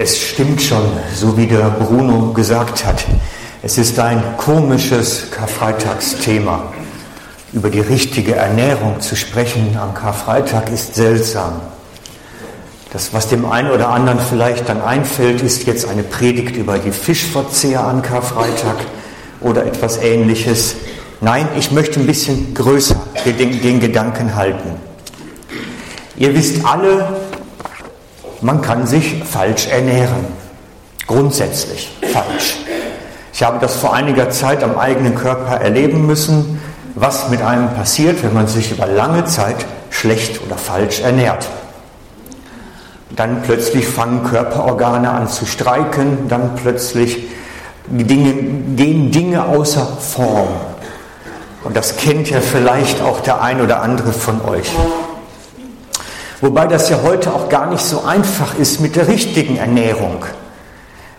Es stimmt schon, so wie der Bruno gesagt hat. Es ist ein komisches Karfreitagsthema. Über die richtige Ernährung zu sprechen am Karfreitag ist seltsam. Das, was dem einen oder anderen vielleicht dann einfällt, ist jetzt eine Predigt über die Fischverzehr an Karfreitag oder etwas ähnliches. Nein, ich möchte ein bisschen größer den, den Gedanken halten. Ihr wisst alle, man kann sich falsch ernähren. Grundsätzlich falsch. Ich habe das vor einiger Zeit am eigenen Körper erleben müssen, was mit einem passiert, wenn man sich über lange Zeit schlecht oder falsch ernährt. Dann plötzlich fangen Körperorgane an zu streiken, dann plötzlich Dinge, gehen Dinge außer Form. Und das kennt ja vielleicht auch der ein oder andere von euch. Wobei das ja heute auch gar nicht so einfach ist mit der richtigen Ernährung,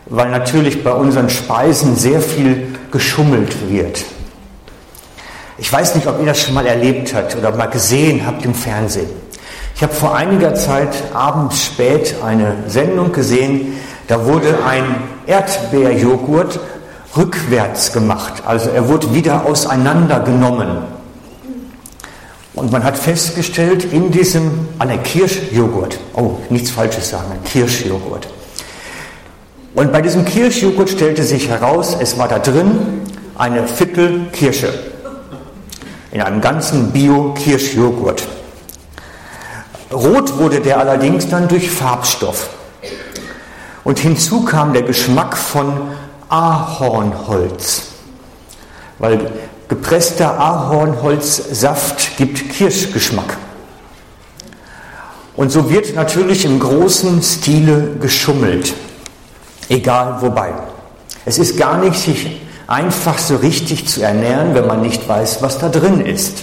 weil natürlich bei unseren Speisen sehr viel geschummelt wird. Ich weiß nicht, ob ihr das schon mal erlebt habt oder mal gesehen habt im Fernsehen. Ich habe vor einiger Zeit abends spät eine Sendung gesehen, da wurde ein Erdbeerjoghurt rückwärts gemacht. Also er wurde wieder auseinandergenommen. Und man hat festgestellt, in diesem, an der Kirschjoghurt, oh, nichts Falsches sagen, Kirschjoghurt. Und bei diesem Kirschjoghurt stellte sich heraus, es war da drin eine Viertel Kirsche. In einem ganzen Bio-Kirschjoghurt. Rot wurde der allerdings dann durch Farbstoff. Und hinzu kam der Geschmack von Ahornholz. Weil Gepresster Ahornholzsaft gibt Kirschgeschmack. Und so wird natürlich im großen Stile geschummelt, egal wobei. Es ist gar nicht sich einfach so richtig zu ernähren, wenn man nicht weiß, was da drin ist.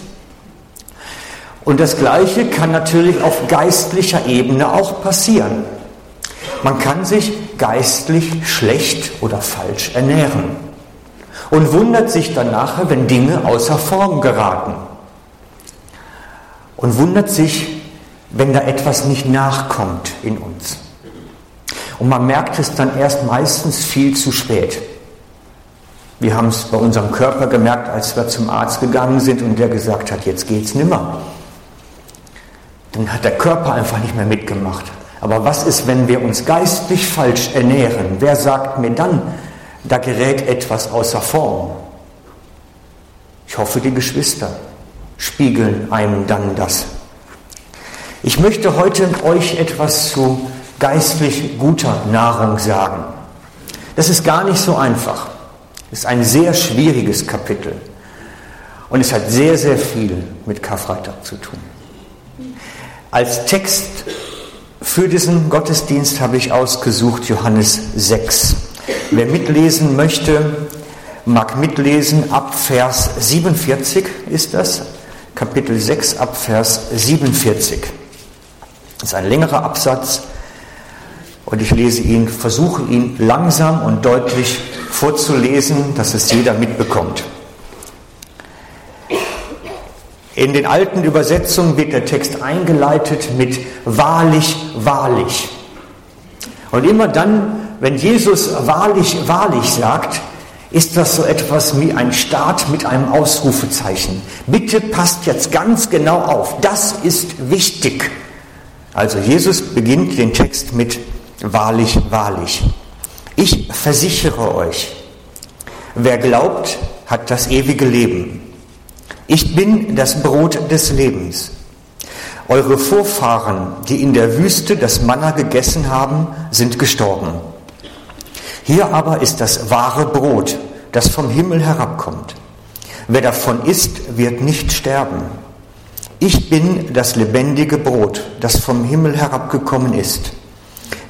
Und das Gleiche kann natürlich auf geistlicher Ebene auch passieren. Man kann sich geistlich schlecht oder falsch ernähren und wundert sich dann nachher, wenn Dinge außer Form geraten. Und wundert sich, wenn da etwas nicht nachkommt in uns. Und man merkt es dann erst meistens viel zu spät. Wir haben es bei unserem Körper gemerkt, als wir zum Arzt gegangen sind und der gesagt hat, jetzt geht's nimmer. Dann hat der Körper einfach nicht mehr mitgemacht. Aber was ist, wenn wir uns geistlich falsch ernähren? Wer sagt mir dann, da gerät etwas außer Form. Ich hoffe, die Geschwister spiegeln einem dann das. Ich möchte heute euch etwas zu geistlich guter Nahrung sagen. Das ist gar nicht so einfach. Es ist ein sehr schwieriges Kapitel. Und es hat sehr, sehr viel mit Karfreitag zu tun. Als Text für diesen Gottesdienst habe ich ausgesucht Johannes 6. Wer mitlesen möchte, mag mitlesen ab Vers 47 ist das, Kapitel 6 ab Vers 47. Das ist ein längerer Absatz und ich lese ihn, versuche ihn langsam und deutlich vorzulesen, dass es jeder mitbekommt. In den alten Übersetzungen wird der Text eingeleitet mit wahrlich, wahrlich. Und immer dann, wenn Jesus wahrlich, wahrlich sagt, ist das so etwas wie ein Start mit einem Ausrufezeichen. Bitte passt jetzt ganz genau auf. Das ist wichtig. Also Jesus beginnt den Text mit wahrlich, wahrlich. Ich versichere euch, wer glaubt, hat das ewige Leben. Ich bin das Brot des Lebens. Eure Vorfahren, die in der Wüste das Manna gegessen haben, sind gestorben. Hier aber ist das wahre Brot, das vom Himmel herabkommt. Wer davon isst, wird nicht sterben. Ich bin das lebendige Brot, das vom Himmel herabgekommen ist.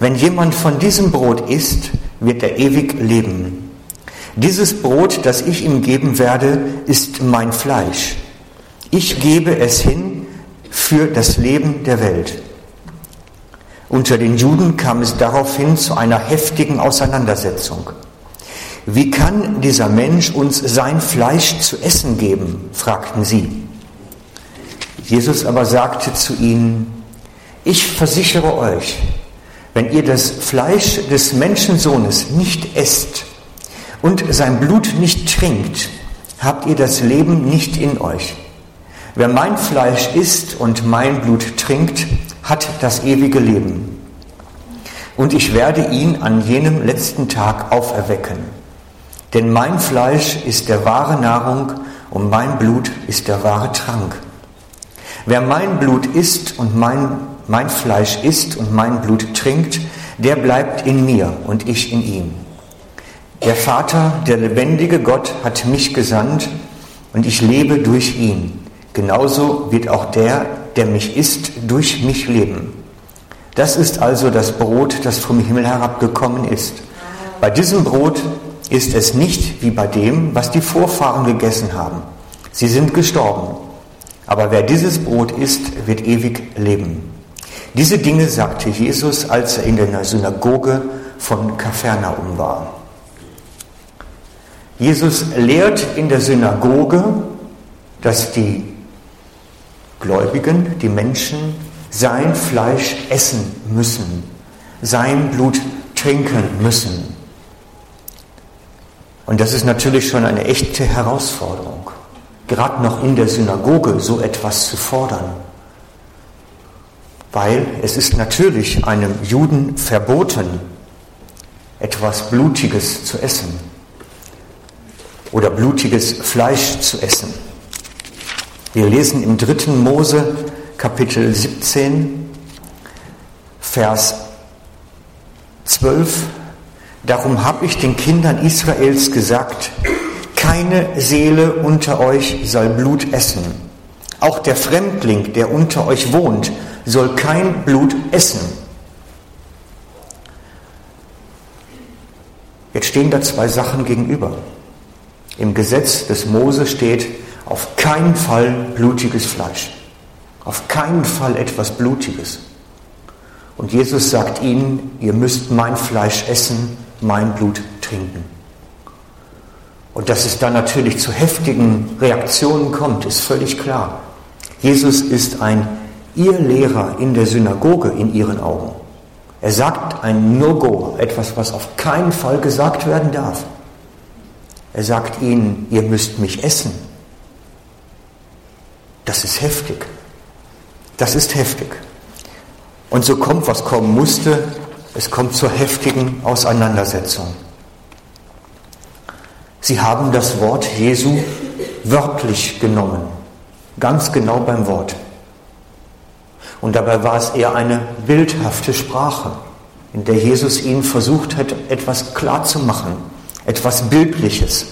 Wenn jemand von diesem Brot isst, wird er ewig leben. Dieses Brot, das ich ihm geben werde, ist mein Fleisch. Ich gebe es hin für das Leben der Welt. Unter den Juden kam es daraufhin zu einer heftigen Auseinandersetzung. Wie kann dieser Mensch uns sein Fleisch zu essen geben? fragten sie. Jesus aber sagte zu ihnen, ich versichere euch, wenn ihr das Fleisch des Menschensohnes nicht esst und sein Blut nicht trinkt, habt ihr das Leben nicht in euch. Wer mein Fleisch isst und mein Blut trinkt, hat das ewige Leben. Und ich werde ihn an jenem letzten Tag auferwecken. Denn mein Fleisch ist der wahre Nahrung und mein Blut ist der wahre Trank. Wer mein Blut isst und mein, mein Fleisch isst und mein Blut trinkt, der bleibt in mir und ich in ihm. Der Vater, der lebendige Gott, hat mich gesandt und ich lebe durch ihn. Genauso wird auch der, der mich isst, durch mich leben. Das ist also das Brot, das vom Himmel herabgekommen ist. Bei diesem Brot ist es nicht wie bei dem, was die Vorfahren gegessen haben. Sie sind gestorben. Aber wer dieses Brot isst, wird ewig leben. Diese Dinge sagte Jesus, als er in der Synagoge von Kapernaum war. Jesus lehrt in der Synagoge, dass die Gläubigen, die Menschen, sein Fleisch essen müssen, sein Blut trinken müssen. Und das ist natürlich schon eine echte Herausforderung, gerade noch in der Synagoge so etwas zu fordern. Weil es ist natürlich einem Juden verboten, etwas Blutiges zu essen oder blutiges Fleisch zu essen. Wir lesen im dritten Mose Kapitel 17, Vers 12 Darum habe ich den Kindern Israels gesagt, keine Seele unter euch soll Blut essen. Auch der Fremdling, der unter euch wohnt, soll kein Blut essen. Jetzt stehen da zwei Sachen gegenüber. Im Gesetz des Mose steht auf keinen Fall blutiges Fleisch. Auf keinen Fall etwas Blutiges. Und Jesus sagt ihnen, ihr müsst mein Fleisch essen mein Blut trinken. Und dass es dann natürlich zu heftigen Reaktionen kommt, ist völlig klar. Jesus ist ein ihr Lehrer in der Synagoge in ihren Augen. Er sagt ein No-Go, etwas, was auf keinen Fall gesagt werden darf. Er sagt ihnen, ihr müsst mich essen. Das ist heftig. Das ist heftig. Und so kommt, was kommen musste. Es kommt zur heftigen Auseinandersetzung. Sie haben das Wort Jesu wörtlich genommen, ganz genau beim Wort. Und dabei war es eher eine bildhafte Sprache, in der Jesus ihnen versucht hat, etwas klarzumachen, etwas Bildliches.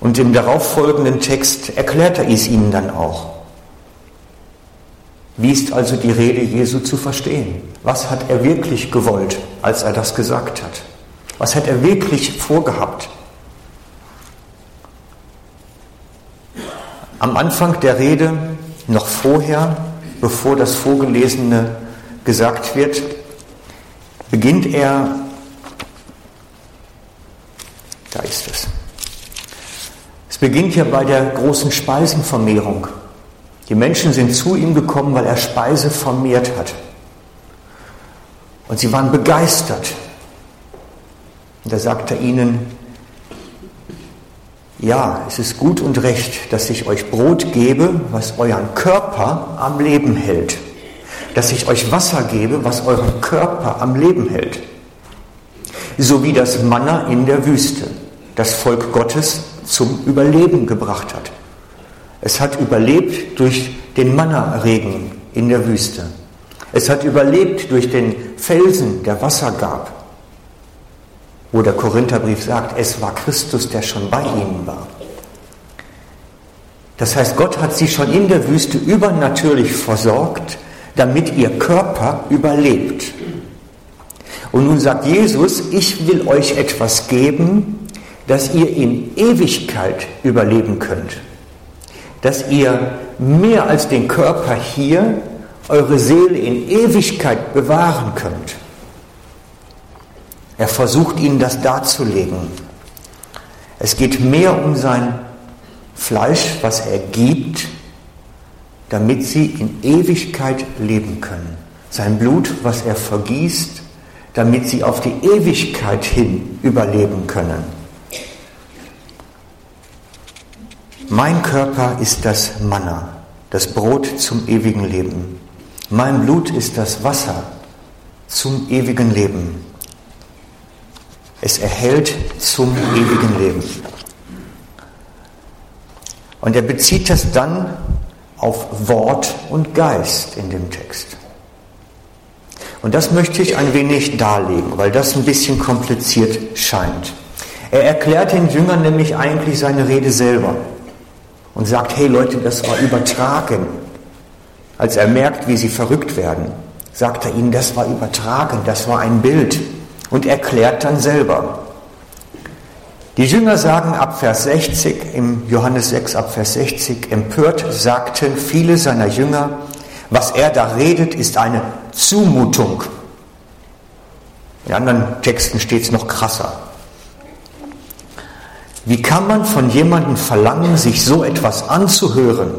Und im darauffolgenden Text erklärt er es ihnen dann auch. Wie ist also die Rede Jesu zu verstehen? Was hat er wirklich gewollt, als er das gesagt hat? Was hat er wirklich vorgehabt? Am Anfang der Rede, noch vorher, bevor das Vorgelesene gesagt wird, beginnt er, da ist es, es beginnt ja bei der großen Speisenvermehrung. Die Menschen sind zu ihm gekommen, weil er Speise vermehrt hat. Und sie waren begeistert. Und da sagt er ihnen, ja, es ist gut und recht, dass ich euch Brot gebe, was euren Körper am Leben hält. Dass ich euch Wasser gebe, was euren Körper am Leben hält. So wie das Manna in der Wüste das Volk Gottes zum Überleben gebracht hat. Es hat überlebt durch den Manna-Regen in der Wüste. Es hat überlebt durch den Felsen, der Wasser gab. Wo der Korintherbrief sagt, es war Christus, der schon bei ihnen war. Das heißt, Gott hat sie schon in der Wüste übernatürlich versorgt, damit ihr Körper überlebt. Und nun sagt Jesus, ich will euch etwas geben, dass ihr in Ewigkeit überleben könnt dass ihr mehr als den Körper hier eure Seele in Ewigkeit bewahren könnt. Er versucht ihnen das darzulegen. Es geht mehr um sein Fleisch, was er gibt, damit sie in Ewigkeit leben können. sein Blut, was er vergießt, damit sie auf die Ewigkeit hin überleben können. Mein Körper ist das Manna, das Brot zum ewigen Leben. Mein Blut ist das Wasser zum ewigen Leben. Es erhält zum ewigen Leben. Und er bezieht das dann auf Wort und Geist in dem Text. Und das möchte ich ein wenig darlegen, weil das ein bisschen kompliziert scheint. Er erklärt den Jüngern nämlich eigentlich seine Rede selber und sagt, hey Leute, das war übertragen. Als er merkt, wie sie verrückt werden, sagt er ihnen, das war übertragen, das war ein Bild und erklärt dann selber. Die Jünger sagen ab Vers 60, im Johannes 6 ab Vers 60, empört sagten viele seiner Jünger, was er da redet, ist eine Zumutung. In anderen Texten steht es noch krasser. Wie kann man von jemandem verlangen, sich so etwas anzuhören?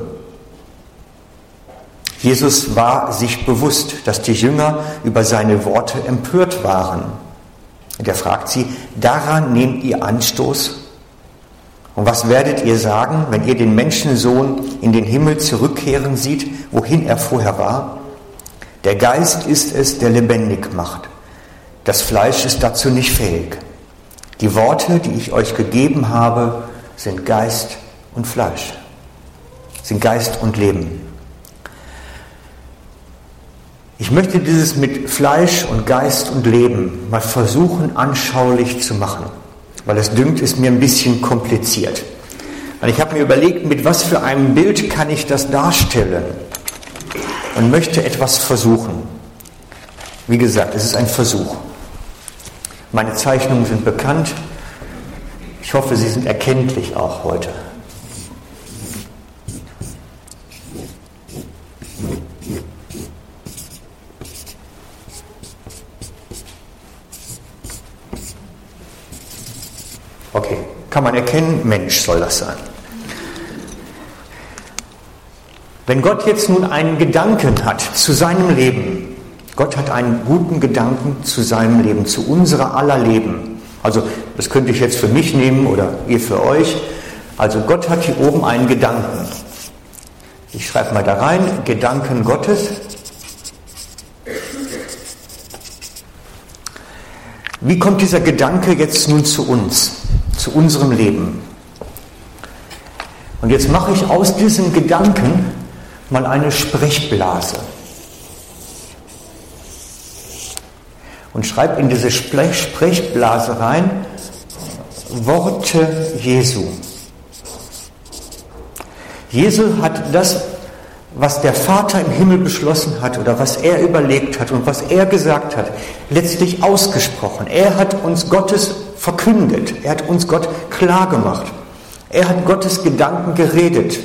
Jesus war sich bewusst, dass die Jünger über seine Worte empört waren. Und er fragt sie, daran nehmt ihr Anstoß? Und was werdet ihr sagen, wenn ihr den Menschensohn in den Himmel zurückkehren seht, wohin er vorher war? Der Geist ist es, der lebendig macht. Das Fleisch ist dazu nicht fähig. Die Worte, die ich euch gegeben habe, sind Geist und Fleisch, sind Geist und Leben. Ich möchte dieses mit Fleisch und Geist und Leben mal versuchen anschaulich zu machen, weil es dünkt, ist mir ein bisschen kompliziert. Und ich habe mir überlegt, mit was für einem Bild kann ich das darstellen und möchte etwas versuchen. Wie gesagt, es ist ein Versuch. Meine Zeichnungen sind bekannt. Ich hoffe, sie sind erkenntlich auch heute. Okay, kann man erkennen, Mensch soll das sein. Wenn Gott jetzt nun einen Gedanken hat zu seinem Leben, Gott hat einen guten Gedanken zu seinem Leben, zu unserer aller Leben. Also das könnte ich jetzt für mich nehmen oder ihr für euch. Also Gott hat hier oben einen Gedanken. Ich schreibe mal da rein, Gedanken Gottes. Wie kommt dieser Gedanke jetzt nun zu uns? zu unserem Leben. Und jetzt mache ich aus diesem Gedanken mal eine Sprechblase. Und schreibe in diese Sprechblase rein Worte Jesu. Jesu hat das, was der Vater im Himmel beschlossen hat oder was er überlegt hat und was er gesagt hat, letztlich ausgesprochen. Er hat uns Gottes verkündet. Er hat uns Gott klar gemacht. Er hat Gottes Gedanken geredet.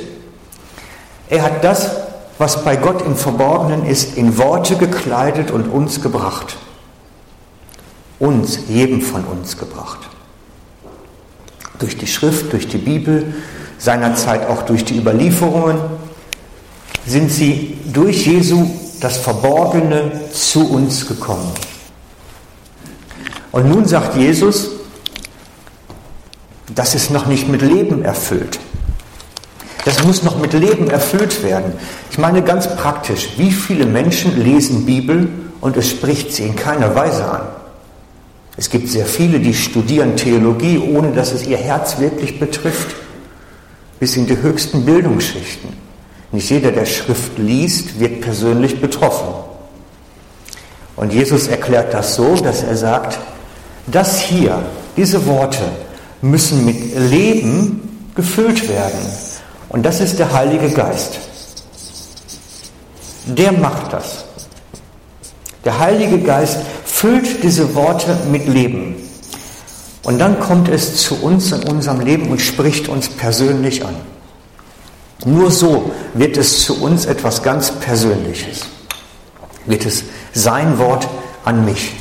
Er hat das, was bei Gott im Verborgenen ist, in Worte gekleidet und uns gebracht. Uns, jedem von uns gebracht. Durch die Schrift, durch die Bibel, seinerzeit auch durch die Überlieferungen, sind sie durch Jesu das Verborgene zu uns gekommen. Und nun sagt Jesus, das ist noch nicht mit Leben erfüllt. Das muss noch mit Leben erfüllt werden. Ich meine ganz praktisch, wie viele Menschen lesen Bibel und es spricht sie in keiner Weise an? Es gibt sehr viele, die studieren Theologie, ohne dass es ihr Herz wirklich betrifft, bis in die höchsten Bildungsschichten. Nicht jeder, der Schrift liest, wird persönlich betroffen. Und Jesus erklärt das so, dass er sagt, das hier, diese Worte, müssen mit Leben gefüllt werden. Und das ist der Heilige Geist. Der macht das. Der Heilige Geist füllt diese Worte mit Leben. Und dann kommt es zu uns in unserem Leben und spricht uns persönlich an. Nur so wird es zu uns etwas ganz Persönliches. Wird es sein Wort an mich.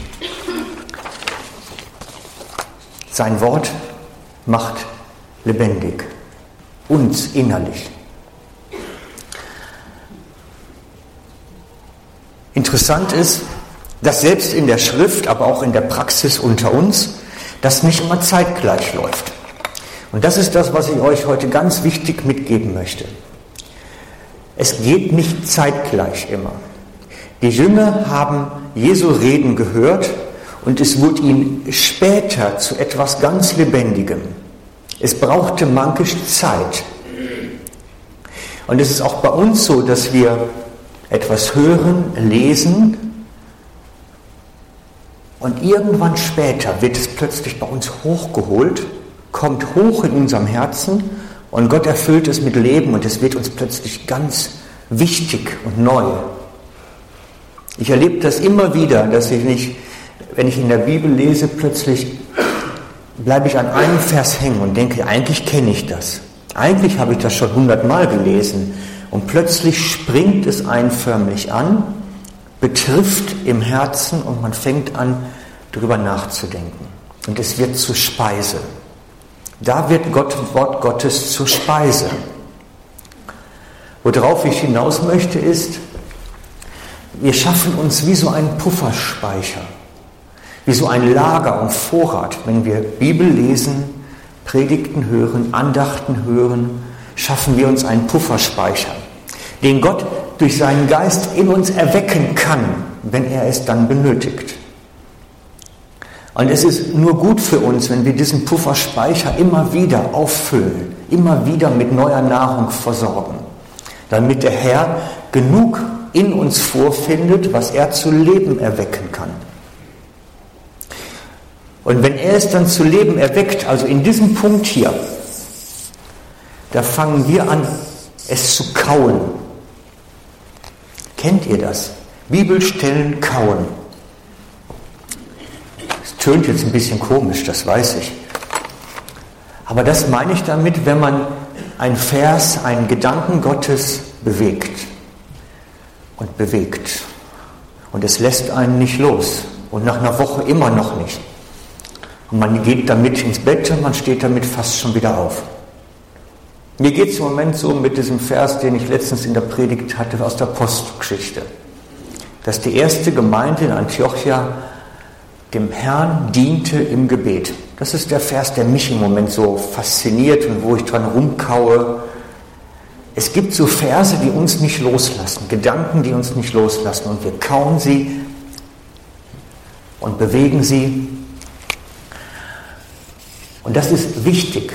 Sein Wort macht lebendig, uns innerlich. Interessant ist, dass selbst in der Schrift, aber auch in der Praxis unter uns, das nicht immer zeitgleich läuft. Und das ist das, was ich euch heute ganz wichtig mitgeben möchte. Es geht nicht zeitgleich immer. Die Jünger haben Jesu Reden gehört und es wurde ihnen später zu etwas ganz Lebendigem. Es brauchte mankisch Zeit. Und es ist auch bei uns so, dass wir etwas hören, lesen und irgendwann später wird es plötzlich bei uns hochgeholt, kommt hoch in unserem Herzen und Gott erfüllt es mit Leben und es wird uns plötzlich ganz wichtig und neu. Ich erlebe das immer wieder, dass ich nicht, wenn ich in der Bibel lese, plötzlich bleibe ich an einem Vers hängen und denke, eigentlich kenne ich das. Eigentlich habe ich das schon hundertmal gelesen. Und plötzlich springt es einen förmlich an, betrifft im Herzen und man fängt an, darüber nachzudenken. Und es wird zur Speise. Da wird Gott, Wort Gottes zur Speise. Worauf ich hinaus möchte ist, wir schaffen uns wie so einen Pufferspeicher, wie so ein Lager und Vorrat, wenn wir Bibel lesen, Predigten hören, Andachten hören, schaffen wir uns einen Pufferspeicher, den Gott durch seinen Geist in uns erwecken kann, wenn er es dann benötigt. Und es ist nur gut für uns, wenn wir diesen Pufferspeicher immer wieder auffüllen, immer wieder mit neuer Nahrung versorgen, damit der Herr genug in uns vorfindet, was er zu Leben erwecken kann. Und wenn er es dann zu Leben erweckt, also in diesem Punkt hier, da fangen wir an, es zu kauen. Kennt ihr das? Bibelstellen kauen tönt jetzt ein bisschen komisch, das weiß ich. Aber das meine ich damit, wenn man ein Vers, einen Gedanken Gottes bewegt und bewegt. Und es lässt einen nicht los. Und nach einer Woche immer noch nicht. Und man geht damit ins Bett und man steht damit fast schon wieder auf. Mir geht es im Moment so mit diesem Vers, den ich letztens in der Predigt hatte aus der Postgeschichte. Dass die erste Gemeinde in Antiochia dem Herrn diente im Gebet. Das ist der Vers, der mich im Moment so fasziniert und wo ich dran rumkaue. Es gibt so Verse, die uns nicht loslassen, Gedanken, die uns nicht loslassen und wir kauen sie und bewegen sie. Und das ist wichtig,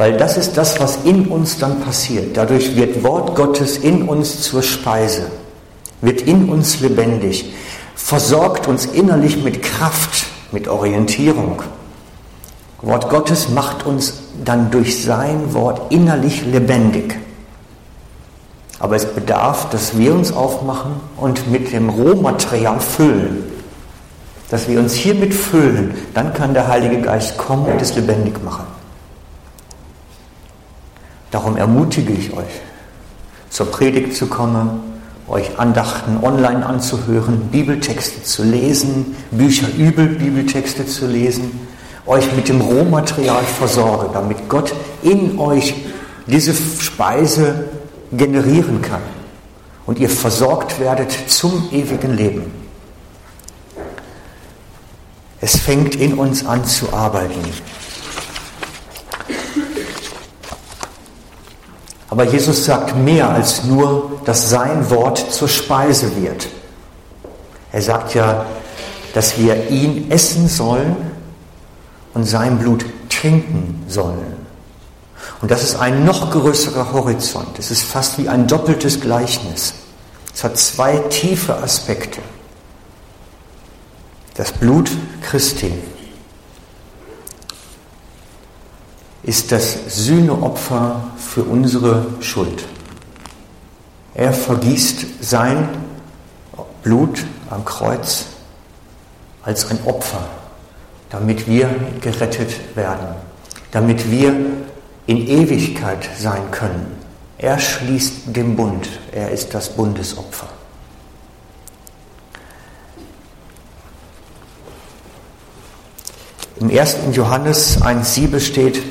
weil das ist das, was in uns dann passiert. Dadurch wird Wort Gottes in uns zur Speise, wird in uns lebendig versorgt uns innerlich mit Kraft, mit Orientierung. Wort Gottes macht uns dann durch sein Wort innerlich lebendig. Aber es bedarf, dass wir uns aufmachen und mit dem Rohmaterial füllen. Dass wir uns hiermit füllen, dann kann der Heilige Geist kommen und es lebendig machen. Darum ermutige ich euch, zur Predigt zu kommen, euch Andachten online anzuhören, Bibeltexte zu lesen, Bücher über Bibeltexte zu lesen, euch mit dem Rohmaterial versorge, damit Gott in euch diese Speise generieren kann und ihr versorgt werdet zum ewigen Leben. Es fängt in uns an zu arbeiten. Aber Jesus sagt mehr als nur, dass sein Wort zur Speise wird. Er sagt ja, dass wir ihn essen sollen und sein Blut trinken sollen. Und das ist ein noch größerer Horizont. Es ist fast wie ein doppeltes Gleichnis. Es hat zwei tiefe Aspekte. Das Blut Christi ist das Sühneopfer für unsere Schuld. Er vergießt sein Blut am Kreuz als ein Opfer, damit wir gerettet werden, damit wir in Ewigkeit sein können. Er schließt den Bund, er ist das Bundesopfer. Im 1. Johannes 1.7 steht,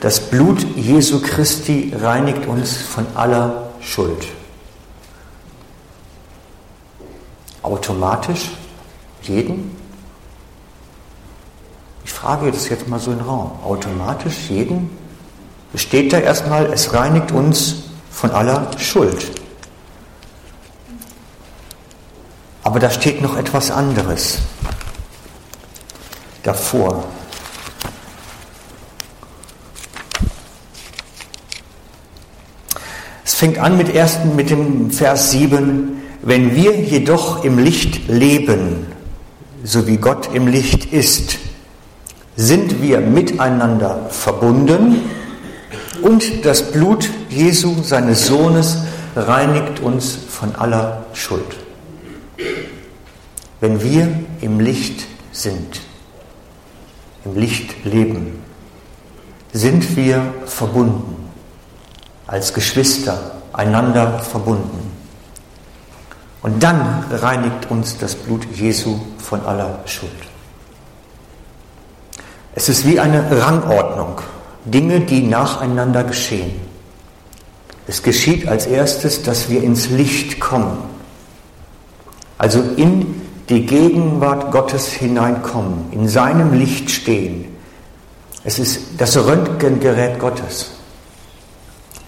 das Blut Jesu Christi reinigt uns von aller Schuld. automatisch jeden? Ich frage das jetzt mal so in den Raum. Automatisch jeden? Besteht da erstmal, es reinigt uns von aller Schuld. Aber da steht noch etwas anderes davor. Es fängt an mit, ersten, mit dem Vers 7. Wenn wir jedoch im Licht leben, so wie Gott im Licht ist, sind wir miteinander verbunden und das Blut Jesu, seines Sohnes, reinigt uns von aller Schuld. Wenn wir im Licht sind, im Licht leben, sind wir verbunden, als Geschwister einander verbunden. Und dann reinigt uns das Blut Jesu von aller Schuld. Es ist wie eine Rangordnung, Dinge, die nacheinander geschehen. Es geschieht als erstes, dass wir ins Licht kommen, also in die Gegenwart Gottes hineinkommen, in seinem Licht stehen. Es ist das Röntgengerät Gottes.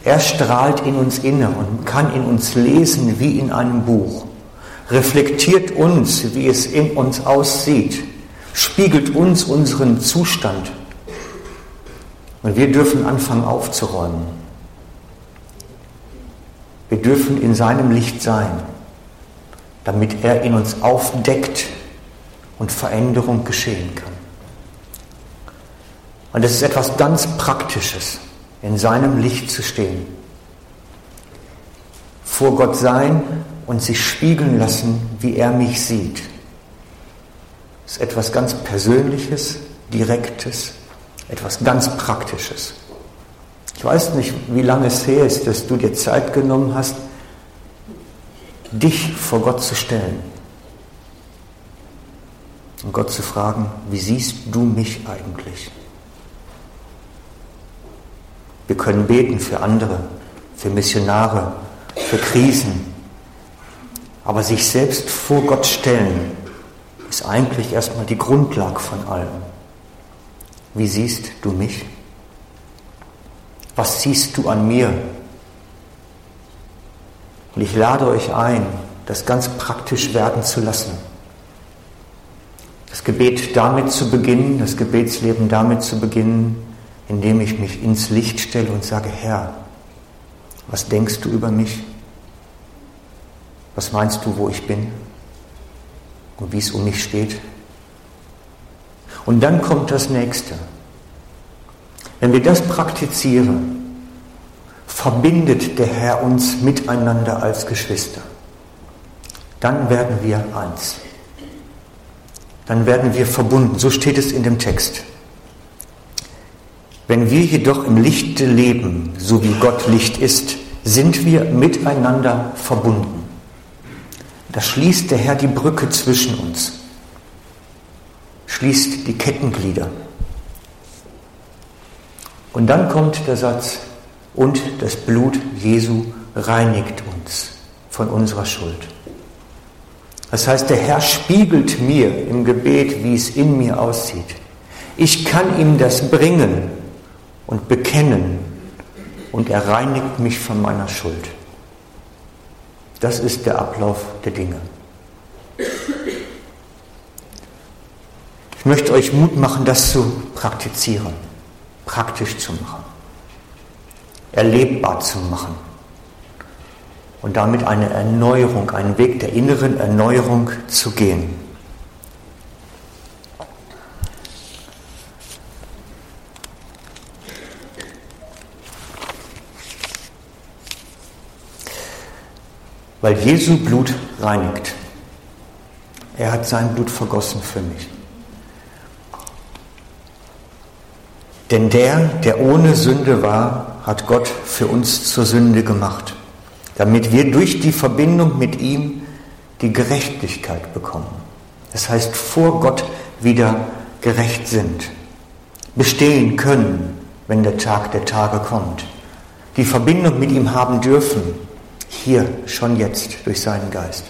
Er strahlt in uns inne und kann in uns lesen wie in einem Buch, reflektiert uns, wie es in uns aussieht, spiegelt uns unseren Zustand. Und wir dürfen anfangen aufzuräumen. Wir dürfen in seinem Licht sein, damit er in uns aufdeckt und Veränderung geschehen kann. Und es ist etwas ganz Praktisches in seinem Licht zu stehen. Vor Gott sein und sich spiegeln lassen, wie er mich sieht. Das ist etwas ganz Persönliches, Direktes, etwas ganz Praktisches. Ich weiß nicht, wie lange es her ist, dass du dir Zeit genommen hast, dich vor Gott zu stellen und Gott zu fragen, wie siehst du mich eigentlich? Wir können beten für andere, für Missionare, für Krisen. Aber sich selbst vor Gott stellen, ist eigentlich erstmal die Grundlage von allem. Wie siehst du mich? Was siehst du an mir? Und ich lade euch ein, das ganz praktisch werden zu lassen. Das Gebet damit zu beginnen, das Gebetsleben damit zu beginnen, indem ich mich ins Licht stelle und sage, Herr, was denkst du über mich? Was meinst du, wo ich bin und wie es um mich steht? Und dann kommt das Nächste. Wenn wir das praktizieren, verbindet der Herr uns miteinander als Geschwister. Dann werden wir eins. Dann werden wir verbunden. So steht es in dem Text. Wenn wir jedoch im Lichte leben, so wie Gott Licht ist, sind wir miteinander verbunden. Da schließt der Herr die Brücke zwischen uns, schließt die Kettenglieder. Und dann kommt der Satz, und das Blut Jesu reinigt uns von unserer Schuld. Das heißt, der Herr spiegelt mir im Gebet, wie es in mir aussieht. Ich kann ihm das bringen, und bekennen und er reinigt mich von meiner Schuld. Das ist der Ablauf der Dinge. Ich möchte euch Mut machen, das zu praktizieren, praktisch zu machen, erlebbar zu machen und damit eine Erneuerung, einen Weg der inneren Erneuerung zu gehen. Weil Jesu Blut reinigt. Er hat sein Blut vergossen für mich. Denn der, der ohne Sünde war, hat Gott für uns zur Sünde gemacht, damit wir durch die Verbindung mit ihm die Gerechtigkeit bekommen. Das heißt, vor Gott wieder gerecht sind, bestehen können, wenn der Tag der Tage kommt, die Verbindung mit ihm haben dürfen, hier, schon jetzt, durch seinen Geist.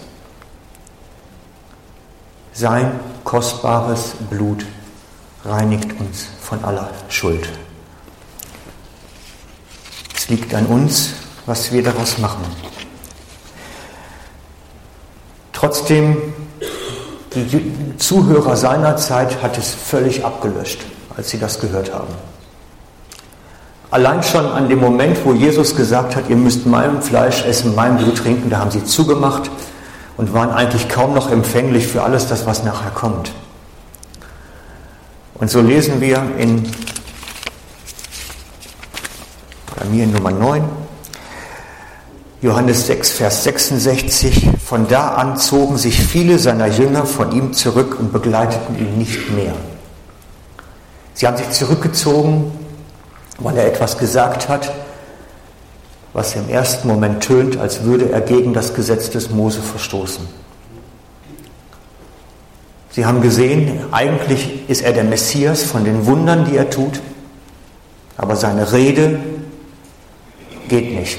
Sein kostbares Blut reinigt uns von aller Schuld. Es liegt an uns, was wir daraus machen. Trotzdem, die Zuhörer seiner Zeit hat es völlig abgelöscht, als sie das gehört haben. Allein schon an dem Moment, wo Jesus gesagt hat, ihr müsst mein Fleisch essen, mein Blut trinken, da haben sie zugemacht und waren eigentlich kaum noch empfänglich für alles das, was nachher kommt. Und so lesen wir in bei mir in Nummer 9, Johannes 6, Vers 66, von da an zogen sich viele seiner Jünger von ihm zurück und begleiteten ihn nicht mehr. Sie haben sich zurückgezogen, weil er etwas gesagt hat, was im ersten Moment tönt, als würde er gegen das Gesetz des Mose verstoßen. Sie haben gesehen, eigentlich ist er der Messias von den Wundern, die er tut, aber seine Rede geht nicht.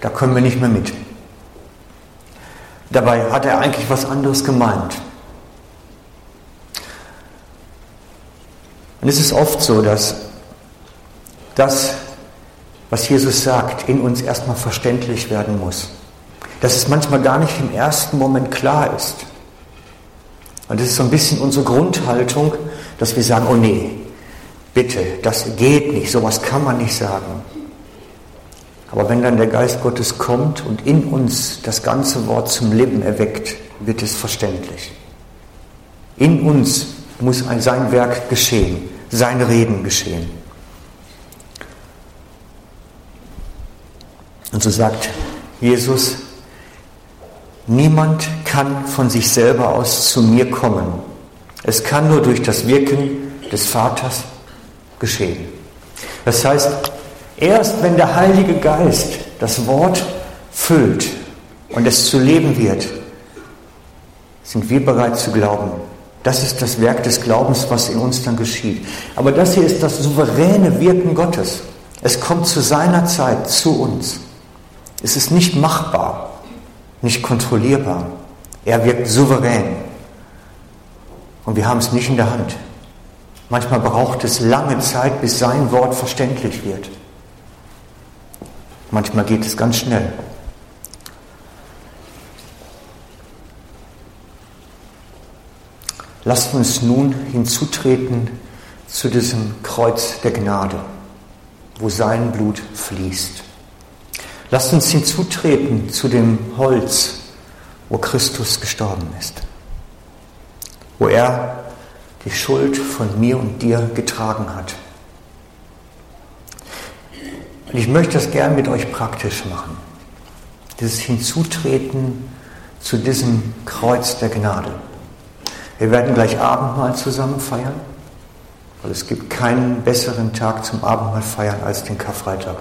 Da können wir nicht mehr mit. Dabei hat er eigentlich was anderes gemeint. Und es ist oft so, dass das, was Jesus sagt, in uns erstmal verständlich werden muss. Dass es manchmal gar nicht im ersten Moment klar ist. Und das ist so ein bisschen unsere Grundhaltung, dass wir sagen, oh nee, bitte, das geht nicht, sowas kann man nicht sagen. Aber wenn dann der Geist Gottes kommt und in uns das ganze Wort zum Leben erweckt, wird es verständlich. In uns muss ein sein Werk geschehen, sein Reden geschehen. Und so sagt Jesus, niemand kann von sich selber aus zu mir kommen. Es kann nur durch das Wirken des Vaters geschehen. Das heißt, erst wenn der Heilige Geist das Wort füllt und es zu leben wird, sind wir bereit zu glauben. Das ist das Werk des Glaubens, was in uns dann geschieht. Aber das hier ist das souveräne Wirken Gottes. Es kommt zu seiner Zeit zu uns. Es ist nicht machbar, nicht kontrollierbar. Er wirkt souverän. Und wir haben es nicht in der Hand. Manchmal braucht es lange Zeit, bis sein Wort verständlich wird. Manchmal geht es ganz schnell. Lasst uns nun hinzutreten zu diesem Kreuz der Gnade, wo sein Blut fließt. Lasst uns hinzutreten zu dem Holz, wo Christus gestorben ist, wo er die Schuld von mir und dir getragen hat. Und ich möchte das gern mit euch praktisch machen. Dieses Hinzutreten zu diesem Kreuz der Gnade. Wir werden gleich Abendmahl zusammen feiern, weil es gibt keinen besseren Tag zum Abendmahl feiern als den Karfreitag.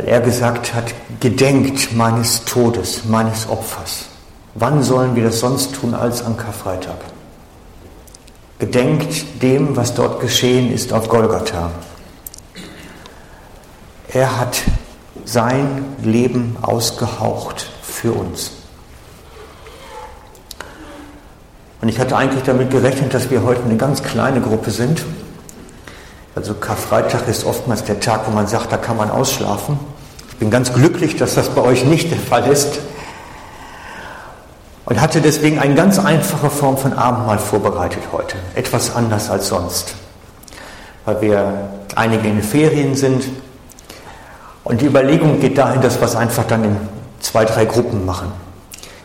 Weil er gesagt hat, gedenkt meines Todes, meines Opfers. Wann sollen wir das sonst tun als am Karfreitag? Gedenkt dem, was dort geschehen ist auf Golgatha. Er hat sein Leben ausgehaucht für uns. Und ich hatte eigentlich damit gerechnet, dass wir heute eine ganz kleine Gruppe sind, also Karfreitag ist oftmals der Tag, wo man sagt, da kann man ausschlafen. Bin ganz glücklich, dass das bei euch nicht der Fall ist. Und hatte deswegen eine ganz einfache Form von Abendmahl vorbereitet heute. Etwas anders als sonst. Weil wir einige in Ferien sind. Und die Überlegung geht dahin, dass wir es einfach dann in zwei, drei Gruppen machen.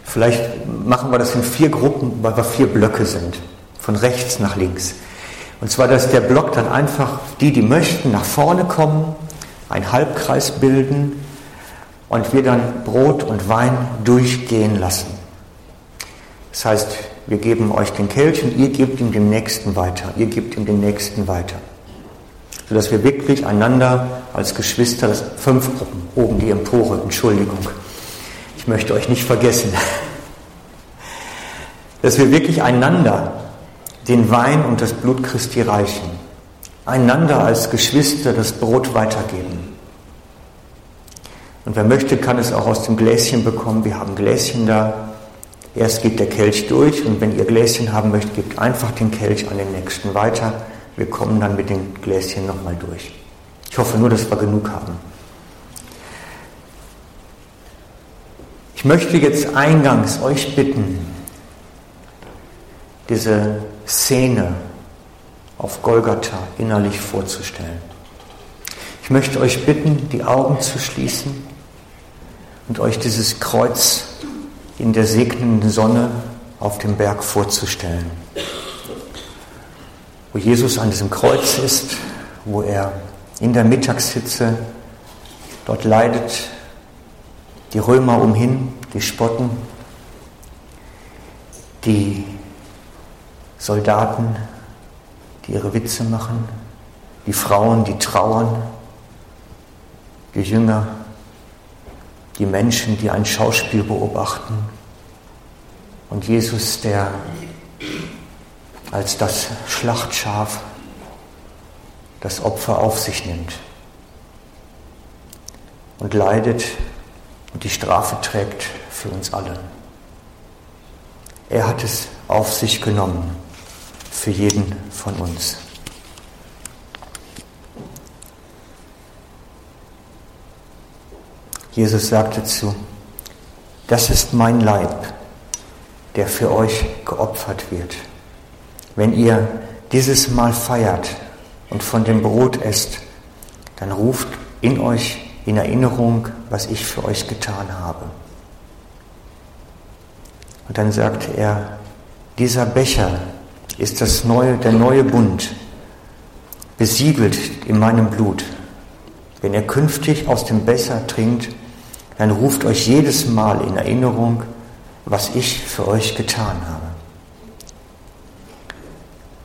Vielleicht machen wir das in vier Gruppen, weil wir vier Blöcke sind. Von rechts nach links. Und zwar, dass der Block dann einfach die, die möchten, nach vorne kommen, einen Halbkreis bilden und wir dann Brot und Wein durchgehen lassen. Das heißt, wir geben euch den Kelch und ihr gebt ihm den nächsten weiter. Ihr gebt ihm den nächsten weiter. Sodass wir wirklich einander als Geschwister, das fünf Gruppen, oben die Empore, Entschuldigung, ich möchte euch nicht vergessen, dass wir wirklich einander den Wein und das Blut Christi reichen, einander als Geschwister das Brot weitergeben. Und wer möchte, kann es auch aus dem Gläschen bekommen. Wir haben Gläschen da. Erst geht der Kelch durch und wenn ihr Gläschen haben möchtet, gebt einfach den Kelch an den nächsten weiter. Wir kommen dann mit den Gläschen nochmal durch. Ich hoffe nur, dass wir genug haben. Ich möchte jetzt eingangs euch bitten, diese Szene auf Golgatha innerlich vorzustellen. Ich möchte euch bitten, die Augen zu schließen und euch dieses Kreuz in der segnenden Sonne auf dem Berg vorzustellen. Wo Jesus an diesem Kreuz ist, wo er in der Mittagshitze dort leidet, die Römer umhin, die spotten, die Soldaten, die ihre Witze machen, die Frauen, die trauern, die Jünger, die Menschen, die ein Schauspiel beobachten und Jesus, der als das Schlachtschaf das Opfer auf sich nimmt und leidet und die Strafe trägt für uns alle. Er hat es auf sich genommen für jeden von uns. Jesus sagte zu, das ist mein Leib, der für euch geopfert wird. Wenn ihr dieses Mal feiert und von dem Brot esst, dann ruft in euch in Erinnerung, was ich für euch getan habe. Und dann sagte er, dieser Becher ist das neue, der neue Bund, besiegelt in meinem Blut. Wenn ihr künftig aus dem Becher trinkt, dann ruft euch jedes Mal in Erinnerung, was ich für euch getan habe.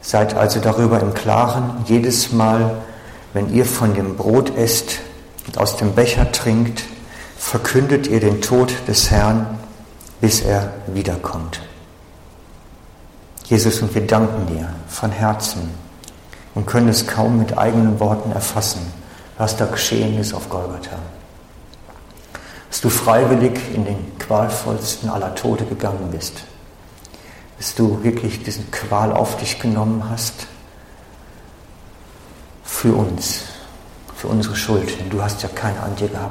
Seid also darüber im Klaren, jedes Mal, wenn ihr von dem Brot esst und aus dem Becher trinkt, verkündet ihr den Tod des Herrn, bis er wiederkommt. Jesus, und wir danken dir von Herzen und können es kaum mit eigenen Worten erfassen, was da geschehen ist auf Golgatha dass du freiwillig in den qualvollsten aller Tode gegangen bist, dass du wirklich diesen Qual auf dich genommen hast für uns, für unsere Schuld, denn du hast ja keine an dir gehabt.